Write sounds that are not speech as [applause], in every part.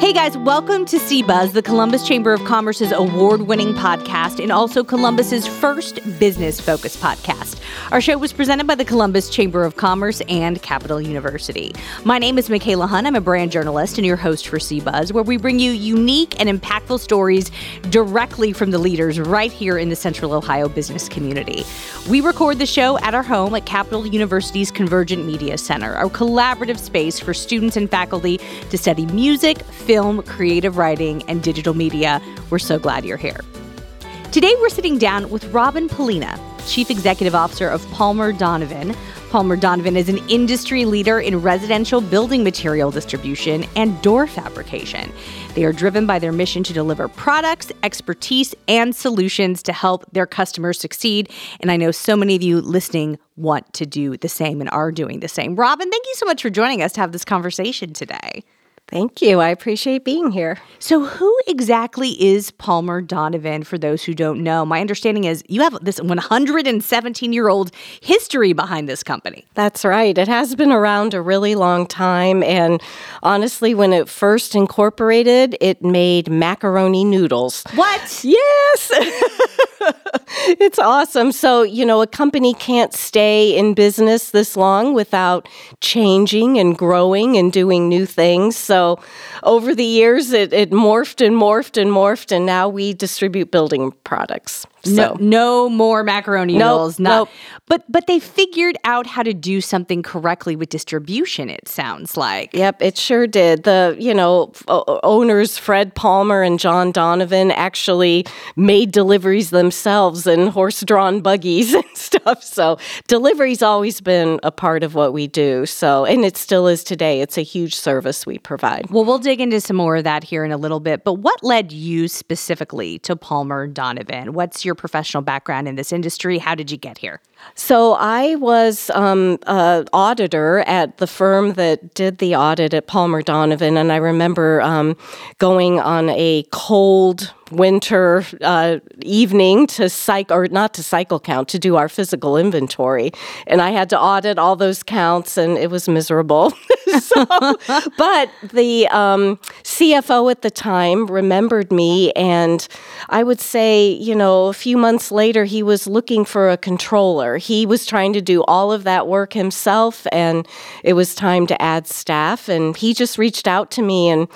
Hey guys, welcome to CBuzz, the Columbus Chamber of Commerce's award-winning podcast and also Columbus's first business-focused podcast. Our show was presented by the Columbus Chamber of Commerce and Capital University. My name is Mikaela Hunt. I'm a brand journalist and your host for CBuzz, where we bring you unique and impactful stories directly from the leaders right here in the Central Ohio business community. We record the show at our home at Capital University's Convergent Media Center, our collaborative space for students and faculty to study music, film, creative writing, and digital media. We're so glad you're here. Today, we're sitting down with Robyn Pollina, Chief Executive Officer of Palmer-Donavin. Palmer Donovan is an industry leader in residential building material distribution and door fabrication. They are driven by their mission to deliver products, expertise, and solutions to help their customers succeed. And I know so many of you listening want to do the same and are doing the same. Robyn, thank you so much for joining us to have this conversation today. Thank you. I appreciate being here. So, who exactly is Palmer-Donavin for those who don't know? My understanding is you have this 117 year old history behind this company. That's right. It has been around a really long time. And honestly, when it first incorporated, it made macaroni noodles. What? Yes. [laughs] it's awesome. So, you know, a company can't stay in business this long without changing and growing and doing new things. So, over the years, it, it morphed and morphed and morphed, and now we distribute building products. So. No, no more macaroni nope, noodles. Not, nope. But but they figured out how to do something correctly with distribution. It sounds like. Yep, it sure did. The you know owners Fred Palmer and John Donavin actually made deliveries themselves in horse-drawn buggies [laughs] and stuff. So delivery's always been a part of what we do. So and it still is today. It's a huge service we provide. Well, we'll dig into some more of that here in a little bit. But what led you specifically to Palmer Donovan? What's your your professional background in this industry? How did you get here? So I was um, an auditor at the firm that did the audit at Palmer-Donavin, and I remember um, going on a cold winter uh, evening to cycle, or not to cycle count, to do our physical inventory. And I had to audit all those counts, and it was miserable. [laughs] so, but the um, CFO at the time remembered me, and I would say, you know, a few months later, he was looking for a controller. He was trying to do all of that work himself, and it was time to add staff. And he just reached out to me and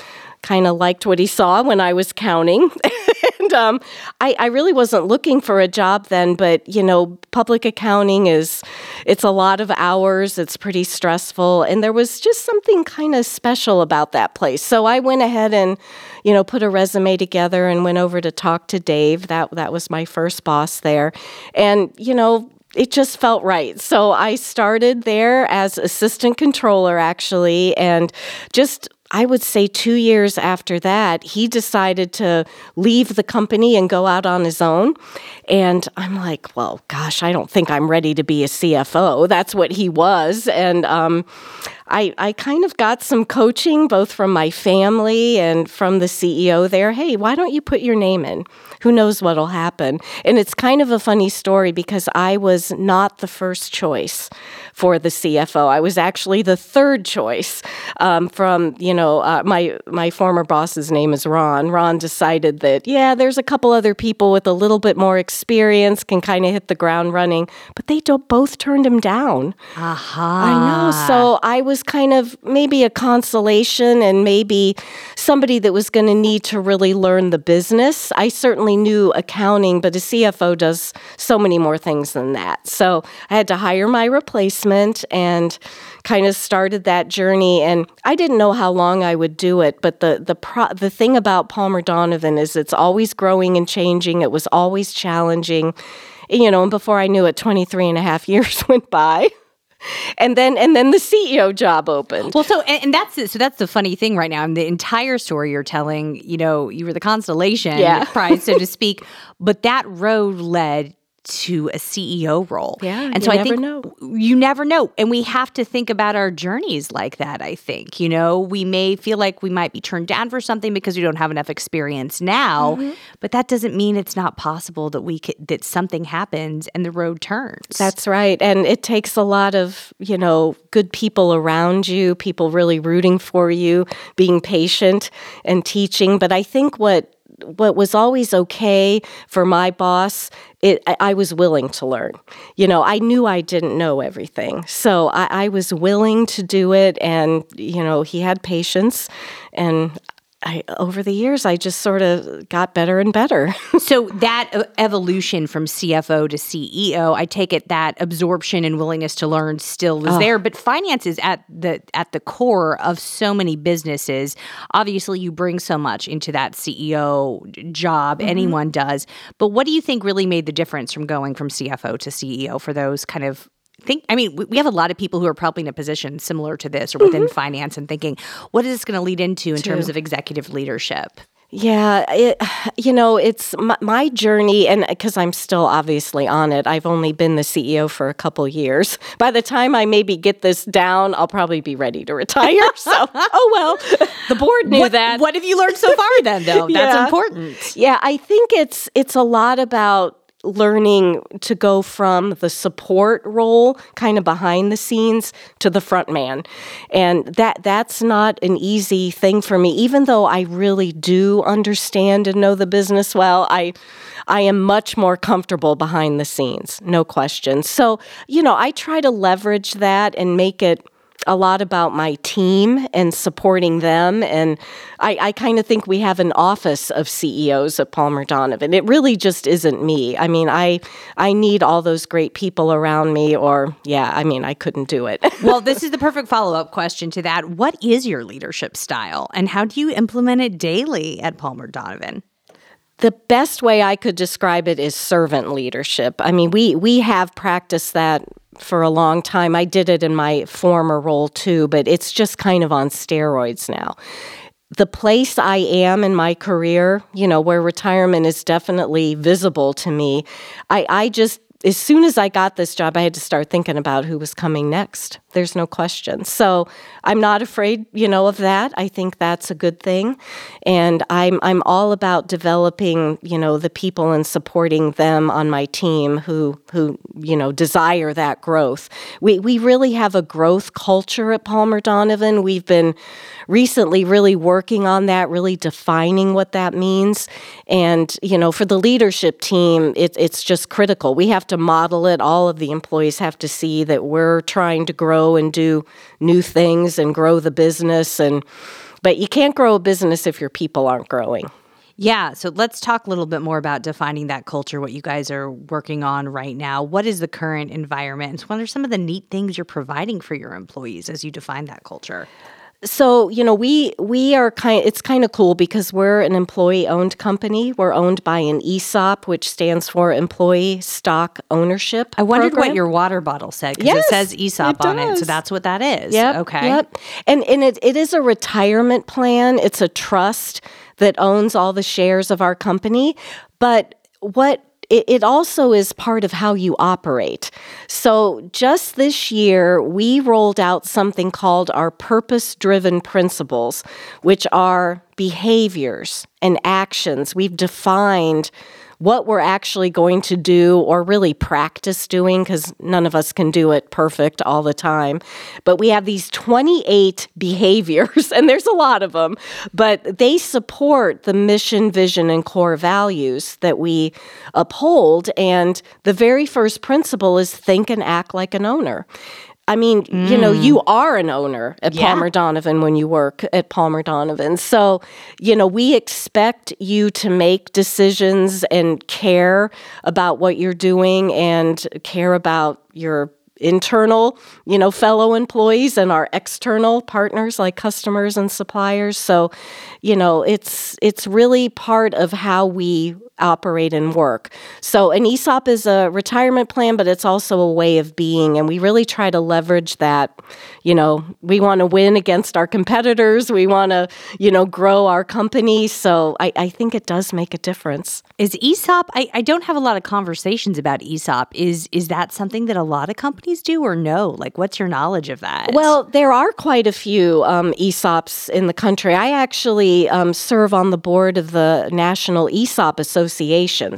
kind of liked what he saw when I was counting. [laughs] and um, I, I, really wasn't looking for a job then, but you know, public accounting is it's a lot of hours. It's pretty stressful, and there was just something kind of special about that place. So I went ahead and you know put a resume together and went over to talk to Dave. That that was my first boss there, and you know it just felt right. So I started there as assistant controller, actually, and just I would say two years after that, he decided to leave the company and go out on his own. And I'm like, well, gosh, I don't think I'm ready to be a CFO. That's what he was. And um, I, I kind of got some coaching both from my family and from the CEO there. Hey, why don't you put your name in? Who knows what'll happen? And it's kind of a funny story because I was not the first choice for the CFO. I was actually the third choice um, from, you know, uh, my, my former boss's name is Ron. Ron decided that, yeah, there's a couple other people with a little bit more experience can kind of hit the ground running, but they both turned him down. Aha. I know. So I was kind of maybe a consolation and maybe somebody that was going to need to really learn the business. I certainly knew accounting, but a CFO does so many more things than that. So I had to hire my replacement and kind of started that journey. And I didn't know how long I would do it, but the the pro- the thing about Palmer-Donavin is it's always growing and changing. It was always challenging, you know. And before I knew it, 23 and a half [laughs] years went by and then and then the CEO job opened. Well, so and, and that's so that's the funny thing right now. And the entire story you're telling, you know, you were the constellation yeah. prize, so to speak, [laughs] but that road led to a CEO role. Yeah, and so I think know. you never know, and we have to think about our journeys like that. I think you know we may feel like we might be turned down for something because we don't have enough experience now, Mm-hmm. but that doesn't mean it's not possible that we could that something happens and the road turns. That's right. And it takes a lot of, you know, good people around you, people really rooting for you, being patient and teaching. But I think what what was always okay for my boss, it, I, was willing to learn. You know, I knew I didn't know everything. So I, I was willing to do it. And, you know, he had patience. And I, over the years, I just sort of got better and better. [laughs] So that evolution from CFO to CEO, I take it that absorption and willingness to learn still was there, but finance is at the at the core of so many businesses. Obviously, you bring so much into that CEO job. Mm-hmm. Anyone does. But what do you think really made the difference from going from CFO to CEO for those kind of think i mean we- have a lot of people who are probably in a position similar to this or within mm-hmm. finance and thinking what is this going to lead into in terms of executive leadership Yeah, it, you know, it's my, my journey, and because I'm still obviously on it, I've only been the CEO for a couple years. [laughs] By the time I maybe get this down, I'll probably be ready to retire. [laughs] So, oh well, the board knew what, that. what have you learned so far then though [laughs] that's Yeah. important Yeah, I think it's it's a lot about learning to go from the support role kind of behind the scenes to the front man. And that that's not an easy thing for me. Even though I really do understand and know the business well I I am much more comfortable behind the scenes no question. So you know I try to leverage that and make it a lot about my team and supporting them. And I, I kind of think we have an office of CEOs at Palmer-Donavin. It really just isn't me. I mean, I I need all those great people around me, or yeah, I mean, I couldn't do it. [laughs] well, this is the perfect follow up question to that. What is your leadership style and how do you implement it daily at Palmer-Donavin? The best way I could describe it is servant leadership. I mean, we we have practiced that for a long time. I did it in my former role too, but it's just kind of on steroids now. The place I am in my career, you know, where retirement is definitely visible to me, I, I just as soon as I got this job, I had to start thinking about who was coming next. There's no question. So I'm not afraid, you know, of that. I think that's a good thing, and I'm I'm all about developing, you know, the people and supporting them on my team who who you know desire that growth. We we really have a growth culture at Palmer-Donavin. We've been recently really working on that, really defining what that means, and you know, for the leadership team, it, it's just critical. We have to model it. All of the employees have to see that we're trying to grow and do new things and grow the business. And but you can't grow a business if your people aren't growing. Yeah, so let's talk a little bit more about defining that culture, what you guys are working on right now. What is the current environment? And what are some of the neat things you're providing for your employees as you define that culture? So you know, we we are kind. It's kind of cool because we're an employee-owned company. We're owned by an ESOP, which stands for Employee Stock Ownership. I wondered Program. what your water bottle said because Yes, it says ESOP it on it. So that's what that is. Yep. Okay. Yep. And and it, it is a retirement plan. It's a trust that owns all the shares of our company. But what it, it also is part of how you operate. So just this year, we rolled out something called our purpose driven principles, which are behaviors and actions. We've defined what we're actually going to do or really practice doing because none of us can do it perfect all the time. But we have these 28 behaviors, [laughs] and there's a lot of them, but they support the mission, vision, and core values that we uphold. And the very first principle is think and act like an owner. I mean, you know, mm. you are an owner at Yeah. Palmer-Donavin when you work at Palmer-Donavin. So, you know, we expect you to make decisions and care about what you're doing and care about your internal, you know, fellow employees and our external partners like customers and suppliers. So, you know, it's it's really part of how we operate and work. So an ESOP is a retirement plan, but it's also a way of being. And we really try to leverage that. You know, we want to win against our competitors. We want to, you know, grow our company. So I, I think it does make a difference. Is ESOP? I, I don't have a lot of conversations about ESOP. Is is that something that a lot of companies do or no? Like, what's your knowledge of that? Well, there are quite a few um, ESOPs in the country. I actually um, serve on the board of the National ESOP Association.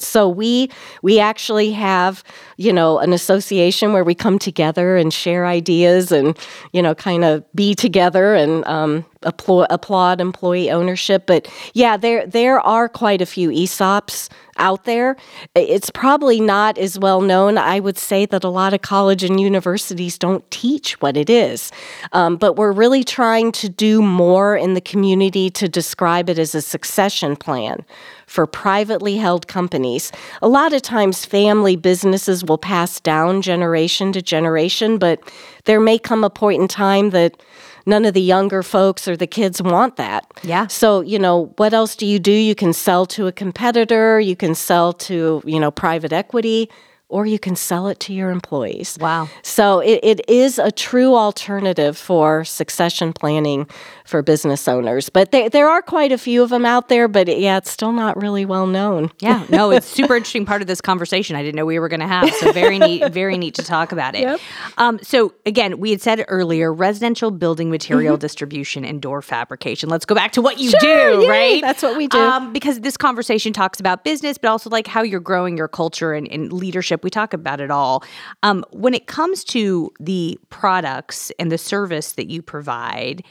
So we we actually have you know an association where we come together and share ideas and you know kind of be together and um, applaud, applaud employee ownership. But yeah, there there are quite a few ESOPs out there. It's probably not as well known. I would say that a lot of college and universities don't teach what it is. Um, but we're really trying to do more in the community to describe it as a succession plan for privately held companies. A lot of times, family businesses will pass down generation to generation, but there may come a point in time that none of the younger folks or the kids want that. Yeah. So, you know, what else do you do? You can sell to a competitor, you can sell to, you know, private equity or you can sell it to your employees. Wow. So it, it is a true alternative for succession planning for business owners. But they, there are quite a few of them out there, but yeah, it's still not really well known. [laughs] Yeah, no, it's super interesting part of this conversation. I didn't know we were going to have. So very neat, [laughs] very neat to talk about it. Yep. Um, so again, we had said earlier, residential building material mm-hmm. distribution and door fabrication. Let's go back to what you sure, do, yay, right? That's what we do. Um, because this conversation talks about business, but also like how you're growing your culture and, and leadership. We talk about it all. Um, when it comes to the products and the service that you provide,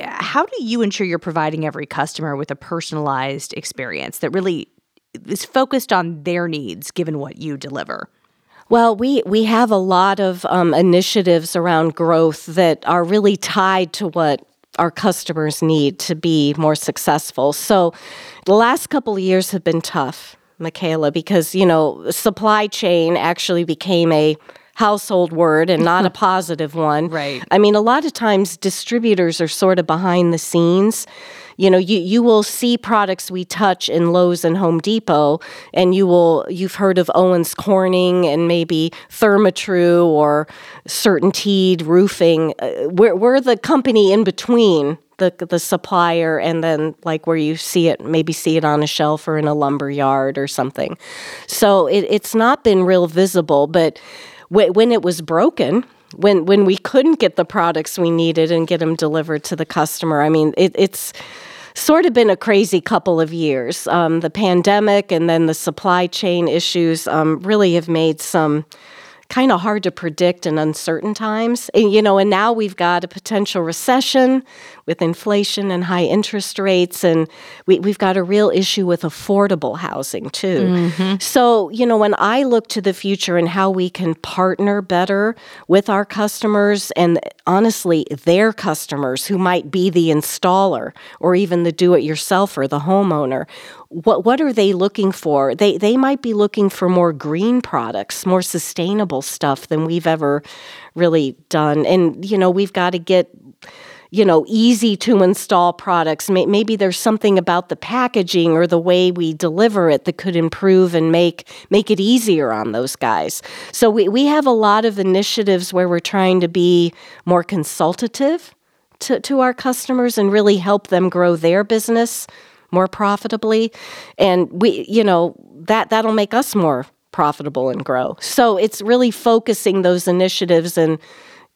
how do you ensure you're providing every customer with a personalized experience that really is focused on their needs given what you deliver? Well, we, we have a lot of um, initiatives around growth that are really tied to what our customers need to be more successful. So the last couple of years have been tough, Mikaela, because, you know, supply chain actually became a household word and not a [laughs] positive one. Right. I mean, a lot of times distributors are sort of behind the scenes. You know, you, you will see products we touch in Lowe's and Home Depot, and you will you've heard of Owens Corning and maybe Therma-Tru or CertainTeed Roofing. Uh, we're, we're the company in between the the supplier and then like where you see it maybe see it on a shelf or in a lumber yard or something so it, it's not been real visible but when it was broken, when when we couldn't get the products we needed and get them delivered to the customer. I mean, it, it's sort of been a crazy couple of years. Um, the pandemic and then the supply chain issues um, really have made some kind of hard to predict in uncertain times. And, you know, and now we've got a potential recession with inflation and high interest rates, and we, have got a real issue with affordable housing too. Mm-hmm. So, you know, when I look to the future and how we can partner better with our customers and honestly their customers who might be the installer or even the do-it-yourselfer, the homeowner, what what are they looking for? They they might be looking for more green products, more sustainable stuff than we've ever really done. And you know, we've got to get you know, easy to install products. Maybe there's something about the packaging or the way we deliver it that could improve and make make it easier on those guys. So we, we have a lot of initiatives where we're trying to be more consultative to, to our customers and really help them grow their business more profitably and we you know that that'll make us more profitable and grow so it's really focusing those initiatives and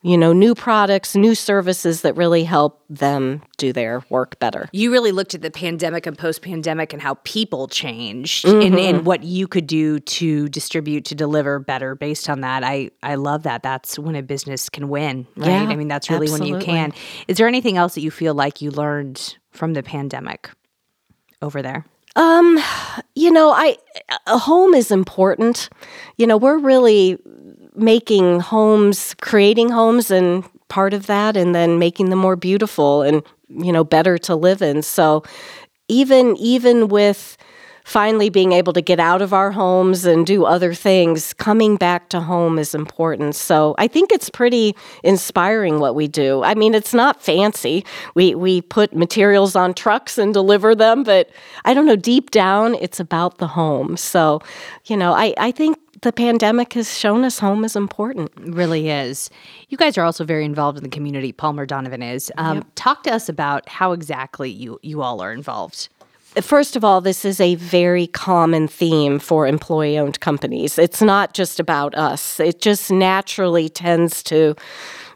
you know new products new services that really help them do their work better you really looked at the pandemic and post-pandemic and how people changed mm-hmm. and, and what you could do to distribute to deliver better based on that i i love that that's when a business can win right yeah, i mean that's really absolutely. when you can is there anything else that you feel like you learned from the pandemic over there? Um, you know, I a home is important. You know, we're really making homes, creating homes and part of that and then making them more beautiful and you know, better to live in. So even even with finally being able to get out of our homes and do other things, coming back to home is important. So I think it's pretty inspiring what we do. I mean, it's not fancy. We we put materials on trucks and deliver them, but I don't know, deep down it's about the home. So, you know, I, I think the pandemic has shown us home is important. It really is. You guys are also very involved in the community. Palmer-Donavin is. Um, yep. Talk to us about how exactly you you all are involved. First of all, this is a very common theme for employee owned companies. It's not just about us, it just naturally tends to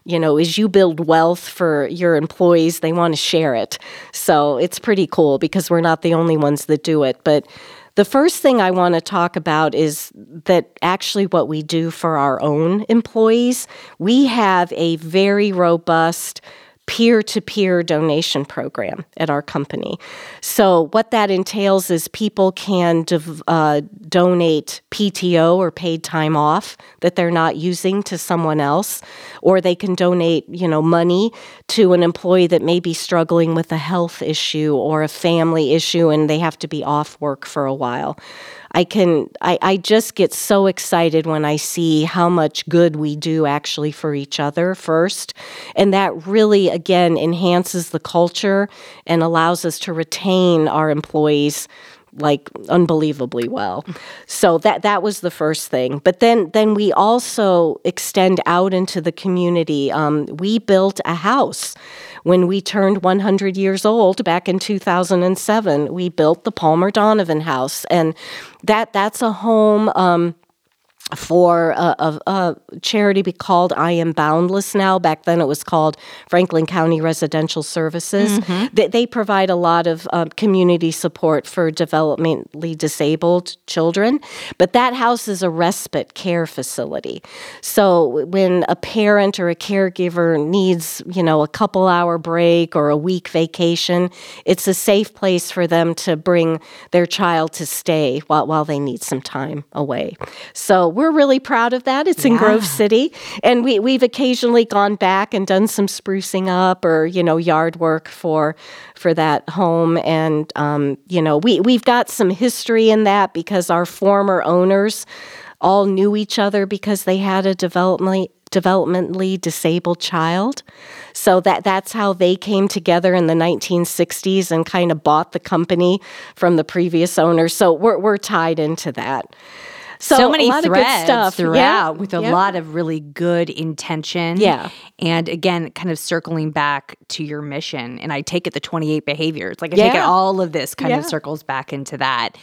you know, as you build wealth for your employees, they want to share it. So it's pretty cool because we're not the only ones that do it. But the first thing I want to talk about is that actually what we do for our own employees, we have a very robust peer to peer donation program at our company. So, what that entails is people can uh, donate PTO or paid time off that they're not using to someone else, or they can donate, you know, money to an employee that may be struggling with a health issue or a family issue and they have to be off work for a while. I can I, I just get so excited when I see how much good we do actually for each other first. And that really again enhances the culture and allows us to retain our employees like unbelievably well. So that that was the first thing. But then then we also extend out into the community. Um, we built a house when we turned 100 years old back in 2007. We built the Palmer-Donavin House, and that that's a home. Um, for a, a, a, charity be called I Am Boundless now. Back then it was called Franklin County Residential Services. Mm-hmm. They, they, provide a lot of uh, community support for developmentally disabled children, but that house is a respite care facility. So when a parent or a caregiver needs, you know, a couple hour break or a week vacation, it's a safe place for them to bring their child to stay while, while they need some time away. So we're really proud of that. It's in Grove City, and we we've occasionally gone back and done some sprucing up or you know yard work for for that home, and um, you know we we've got some history in that because our former owners all knew each other because they had a developmentally developmentally disabled child. So that that's how they came together in the 1960s and kind of bought the company from the previous owner. So we're we're tied into that. So, so many threads stuff. throughout yeah. with a yeah. lot of really good intention. Yeah. And again, kind of circling back to your mission. And I take it the 28 behaviors. Like I yeah. take it all of this kind of circles back into that.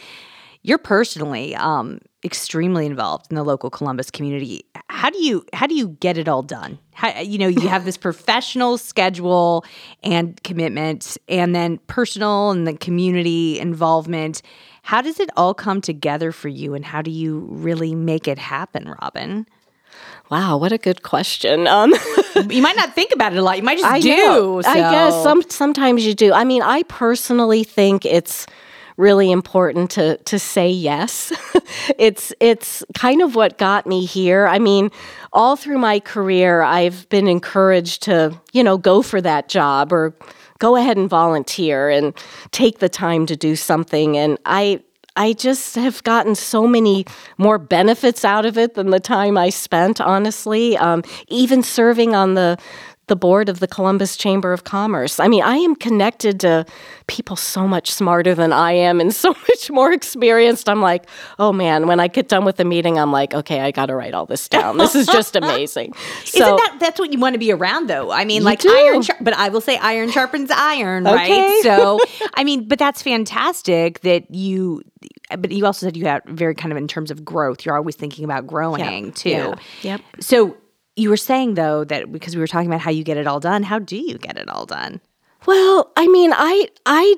You're personally um, extremely involved in the local Columbus community. How do you how do you get it all done? How, you know, you have this [laughs] professional schedule and commitment, and then personal and the community involvement. How does it all come together for you, and how do you really make it happen, Robyn? Wow, what a good question. Um, [laughs] you might not think about it a lot. You might just I do. So. I guess some sometimes you do. I mean, I personally think it's really important to to say yes. [laughs] it's it's kind of what got me here. I mean, all through my career, I've been encouraged to, you know, go for that job or go ahead and volunteer and take the time to do something. And I, I just have gotten so many more benefits out of it than the time I spent, honestly. Um, even serving on the the board of the Columbus Chamber of Commerce. I mean, I am connected to people so much smarter than I am and [laughs] so much more experienced. I'm like, oh man, when I get done with the meeting, I'm like, okay, I got to write all this down. This is just [laughs] amazing. So, Isn't that that's what you want to be around though? I mean, like do. iron, but I will say iron sharpens iron, right? [laughs] So, I mean, but that's fantastic that you but you also said you had very kind of in terms of growth you're always thinking about growing yep. too yep so you were saying though that because we were talking about how you get it all done, how do you get it all done? Well, I mean, I I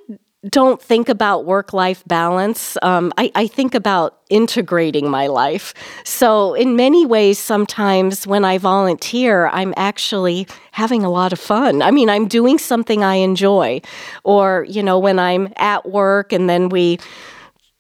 don't think about work life balance. Um, I, I think about integrating my life. So, in many ways, sometimes when I volunteer, I'm actually having a lot of fun. I mean, I'm doing something I enjoy. Or, you know, when I'm at work and then we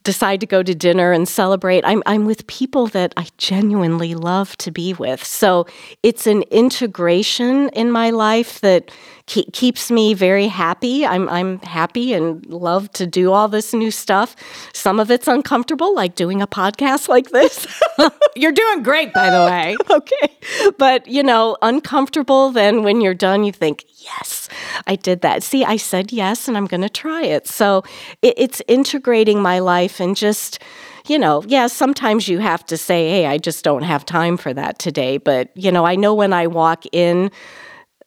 decide to go to dinner and celebrate, I'm, I'm with people that I genuinely love to be with. So it's an integration in my life that ke- keeps me very happy. I'm I'm happy and love to do all this new stuff. Some of it's uncomfortable, like doing a podcast like this. [laughs] You're doing great, by the way. [laughs] okay, but you know, uncomfortable. Then when you're done, you think, yes, I did that. See, I said yes, and I'm going to try it. So it, it's integrating my life and just you know, yeah, sometimes you have to say, hey, I just don't have time for that today. But, you know, I know when I walk in,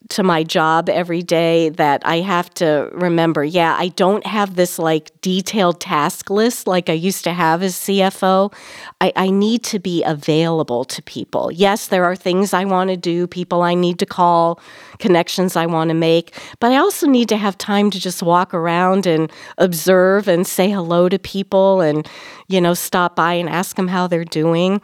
to my job every day that I have to remember, yeah, I don't have this like detailed task list like I used to have as CFO. I, I need to be available to people. Yes, there are things I want to do, people I need to call, connections I want to make, but I also need to have time to just walk around and observe and say hello to people and, you know, stop by and ask them how they're doing.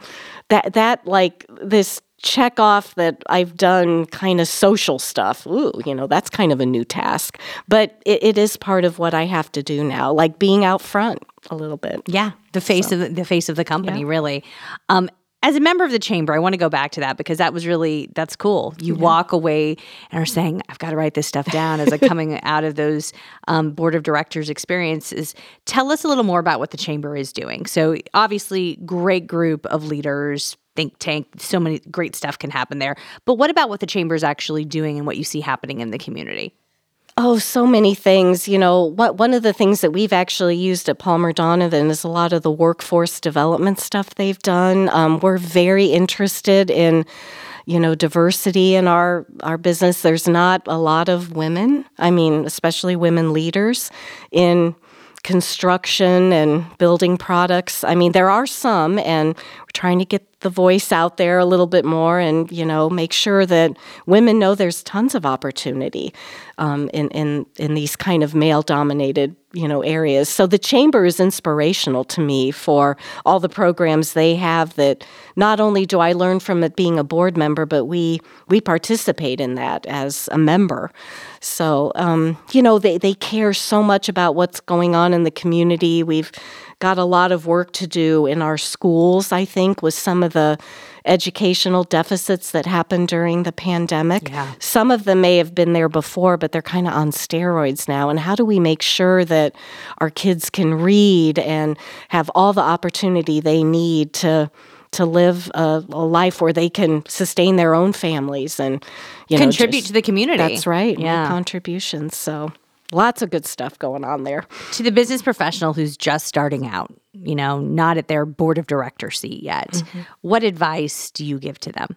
That, that like this check off that I've done kind of social stuff. Ooh, you know, that's kind of a new task. But it, it is part of what I have to do now, like being out front a little bit. Yeah, the face so. of the, the, face of the company, yeah. really. Um, as a member of the chamber, I want to go back to that because that was really that's cool. You yeah. walk away and are saying, "I've got to write this stuff down." As a [laughs] coming out of those um, board of directors experiences, tell us a little more about what the chamber is doing. So, obviously, great group of leaders, think tank. So many great stuff can happen there. But what about what the chamber is actually doing and what you see happening in the community? Oh, so many things. You know, what one of the things that we've actually used at Palmer-Donavin is a lot of the workforce development stuff they've done. Um, we're very interested in, you know, diversity in our our business. There's not a lot of women. I mean, especially women leaders in construction and building products. I mean, there are some, and we're trying to get the voice out there a little bit more and you know make sure that women know there's tons of opportunity um, in, in in these kind of male dominated you know areas so the chamber is inspirational to me for all the programs they have that not only do I learn from it being a board member but we we participate in that as a member so um, you know they, they care so much about what's going on in the community we've got a lot of work to do in our schools, I think, with some of the educational deficits that happened during the pandemic. Yeah. Some of them may have been there before, but they're kind of on steroids now. And how do we make sure that our kids can read and have all the opportunity they need to? To live a, a, life where they can sustain their own families and you know, contribute just, to the community. That's right. Yeah, contributions. So lots of good stuff going on there. To the business professional who's just starting out, you know, not at their board of director seat yet, mm-hmm. what advice do you give to them?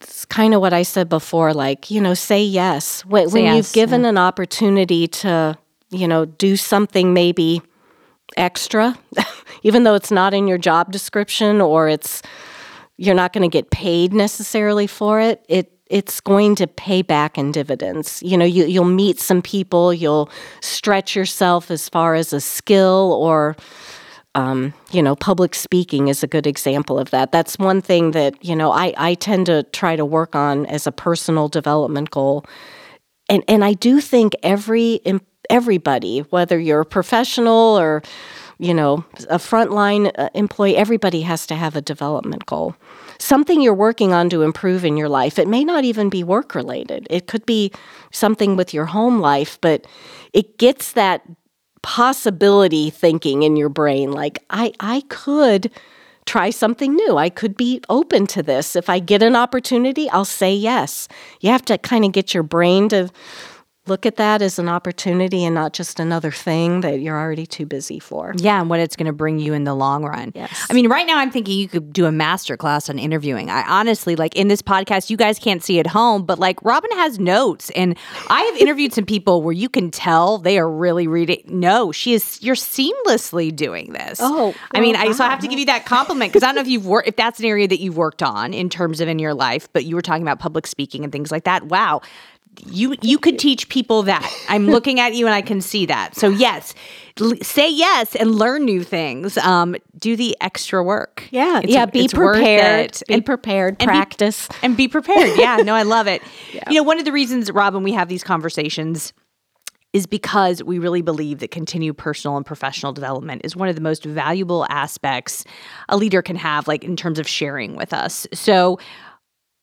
It's kind of what I said before like, you know, say yes. When, say when yes, you've given yeah. an opportunity to, you know, do something maybe extra, [laughs] even though it's not in your job description or it's you're not going to get paid necessarily for it, it it's going to pay back in dividends. You know, you, you'll meet some people, you'll stretch yourself as far as a skill or um, you know, public speaking is a good example of that. That's one thing that, you know, I, I tend to try to work on as a personal development goal. And, and I do think every everybody, whether you're a professional or, you know, a frontline uh, employee, everybody has to have a development goal something you're working on to improve in your life. It may not even be work related, it could be something with your home life, but it gets that possibility thinking in your brain like, I, I could try something new. I could be open to this. If I get an opportunity, I'll say yes. You have to kind of get your brain to look at that as an opportunity and not just another thing that you're already too busy for. Yeah, and what it's going to bring you in the long run. Yes. I mean, right now I'm thinking you could do a master class on interviewing. I honestly like in this podcast, you guys can't see at home, but like Robyn has notes and I have interviewed some people where you can tell they are really reading. No, she is you're seamlessly doing this. Oh. Well, I mean, I so I have to give you that compliment because I don't know if you've worked if that's an area that you've worked on in terms of in your life, but you were talking about public speaking and things like that. Wow you you could teach people that. I'm [laughs] looking at you and I can see that. So yes, l- say yes and learn new things. Um, do the extra work. Yeah, it's, yeah. Be prepared. Be prepared. And practice be, and be prepared. Yeah, no, I love it. [laughs] yeah. You know, one of the reasons, Robyn, we have these conversations is because we really believe that continued personal and professional development is one of the most valuable aspects a leader can have, like in terms of sharing with us. So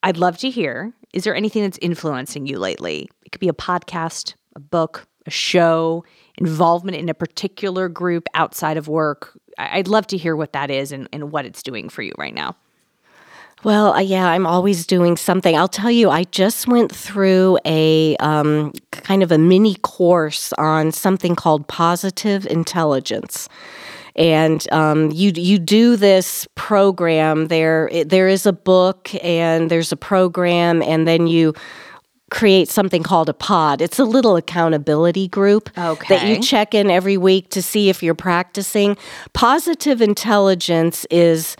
I'd love to hear is there anything that's influencing you lately? It could be a podcast, a book, a show, involvement in a particular group outside of work. I'd love to hear what that is and, and what it's doing for you right now. Well, uh, yeah, I'm always doing something. I'll tell you, I just went through a um, kind of a mini course on something called positive intelligence. And um, you you do this program there. There is a book and there's a program, and then you create something called a pod. It's a little accountability group okay. that you check in every week to see if you're practicing. Positive intelligence is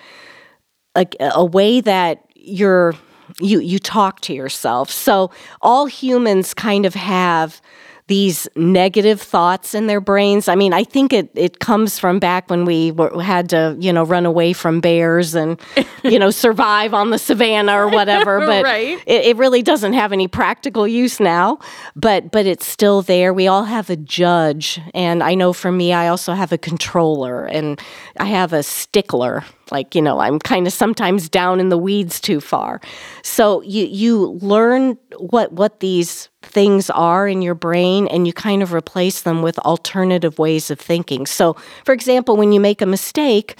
a, a way that you're you you talk to yourself. So all humans kind of have these negative thoughts in their brains. I mean, I think it, it comes from back when we were, had to, you know, run away from bears and, you know, [laughs] survive on the savannah or whatever. [laughs] But right. it, it really doesn't have any practical use now. But but it's still there. We all have a judge, and I know for me, I also have a controller, and I have a stickler like you know i'm kind of sometimes down in the weeds too far so you you learn what what these things are in your brain and you kind of replace them with alternative ways of thinking so for example when you make a mistake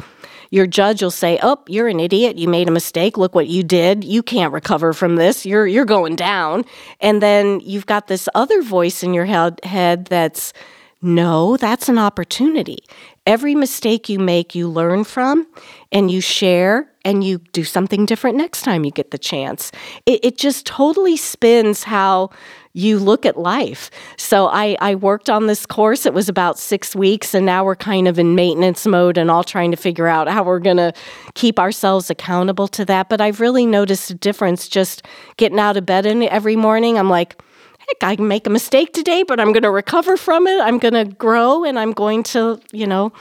your judge will say, "Oh, you're an idiot. You made a mistake. Look what you did. You can't recover from this. You're you're going down." And then you've got this other voice in your head, head that's no, that's an opportunity. Every mistake you make, you learn from and you share and you do something different next time you get the chance. It, it just totally spins how you look at life. So I, I worked on this course. It was about six weeks, and now we're kind of in maintenance mode and all trying to figure out how we're going to keep ourselves accountable to that. But I've really noticed a difference just getting out of bed every morning. I'm like, heck, I make a mistake today, but I'm going to recover from it. I'm going to grow and I'm going to, you know,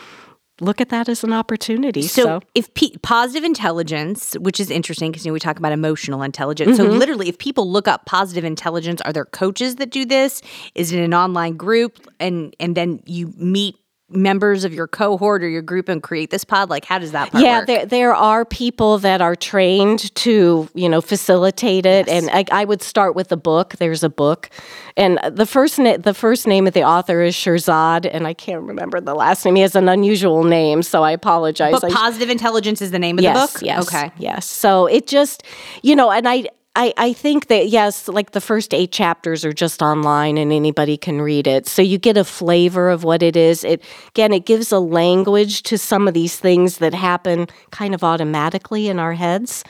look at that as an opportunity. So, so. if p- positive intelligence, which is interesting because you know we talk about emotional intelligence. Mm-hmm. So literally, if people look up positive intelligence, are there coaches that do this? Is it an online group? And and then you meet members of your cohort or your group and create this pod? Like, how does that yeah, work? there, there are people that are trained to, you know, facilitate it. Yes. And I, I, would start with a book. There's a book. And the first, na- the first name of the author is Shirzad, and I can't remember the last name. He has an unusual name, so I apologize. But Positive Intelligence is the name of yes, the book? Yes. Okay. Yes. So it just, you know, and I, I, I think that, yes, like the first eight chapters are just online and anybody can read it. So you get a flavor of what it is. It Again, it gives a language to some of these things that happen kind of automatically in our heads.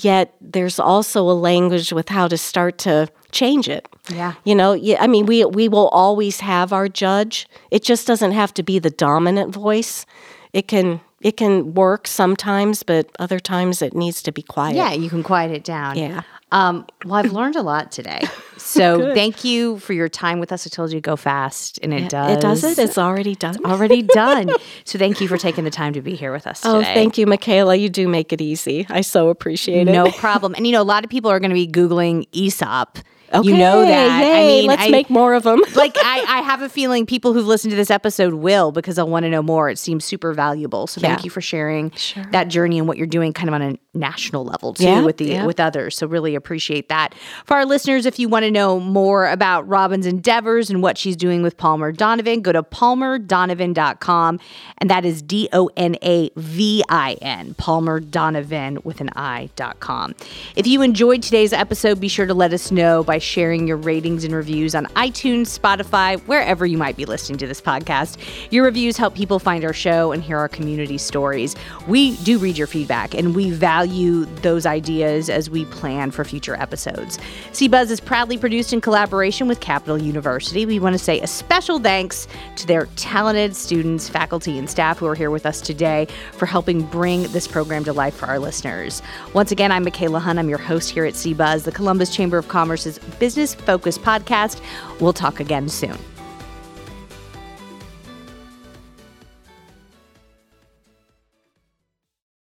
Yet there's also a language with how to start to change it. Yeah. You know, yeah, I mean, we, we will always have our judge. It just doesn't have to be the dominant voice. It can it can work sometimes, but other times it needs to be quiet. Yeah, you can quiet it down. Yeah. Um, well, I've learned a lot today. [laughs] So thank you for your time with us. I told you to go fast, and it, does. It does it. It's already done. already [laughs] done. So thank you for taking the time to be here with us today. Oh, thank you, Mikaela. You do make it easy. I so appreciate it. No problem. And you know, a lot of people are going to be Googling ESOP Okay, you know that. Yay, I mean, let's I, make more of them. [laughs] like I, I [laughs] have a feeling people who've listened to this episode will because they'll want to know more. It seems super valuable. So yeah. thank you for sharing sure. that journey and what you're doing kind of on a national level too yeah, with the yeah. with others. So really appreciate that. For our listeners, if you want to know more about Robyn's endeavors and what she's doing with Palmer-Donavin, go to palmerdonavin.com and that is D O N A V I N, Palmer-Donavin with an I.com. If you enjoyed today's episode, be sure to let us know by sharing your ratings and reviews on iTunes, Spotify, wherever you might be listening to this podcast. Your reviews help people find our show and hear our community stories. We do read your feedback and we value those ideas as we plan for future episodes. CBuzz is proudly produced in collaboration with Capital University. We want to say a special thanks to their talented students, faculty, and staff who are here with us today for helping bring this program to life for our listeners. Once again, I'm Mikaela Hunt. I'm your host here at CBuzz, the Columbus Chamber of Commerce's business focused podcast. We'll talk again soon.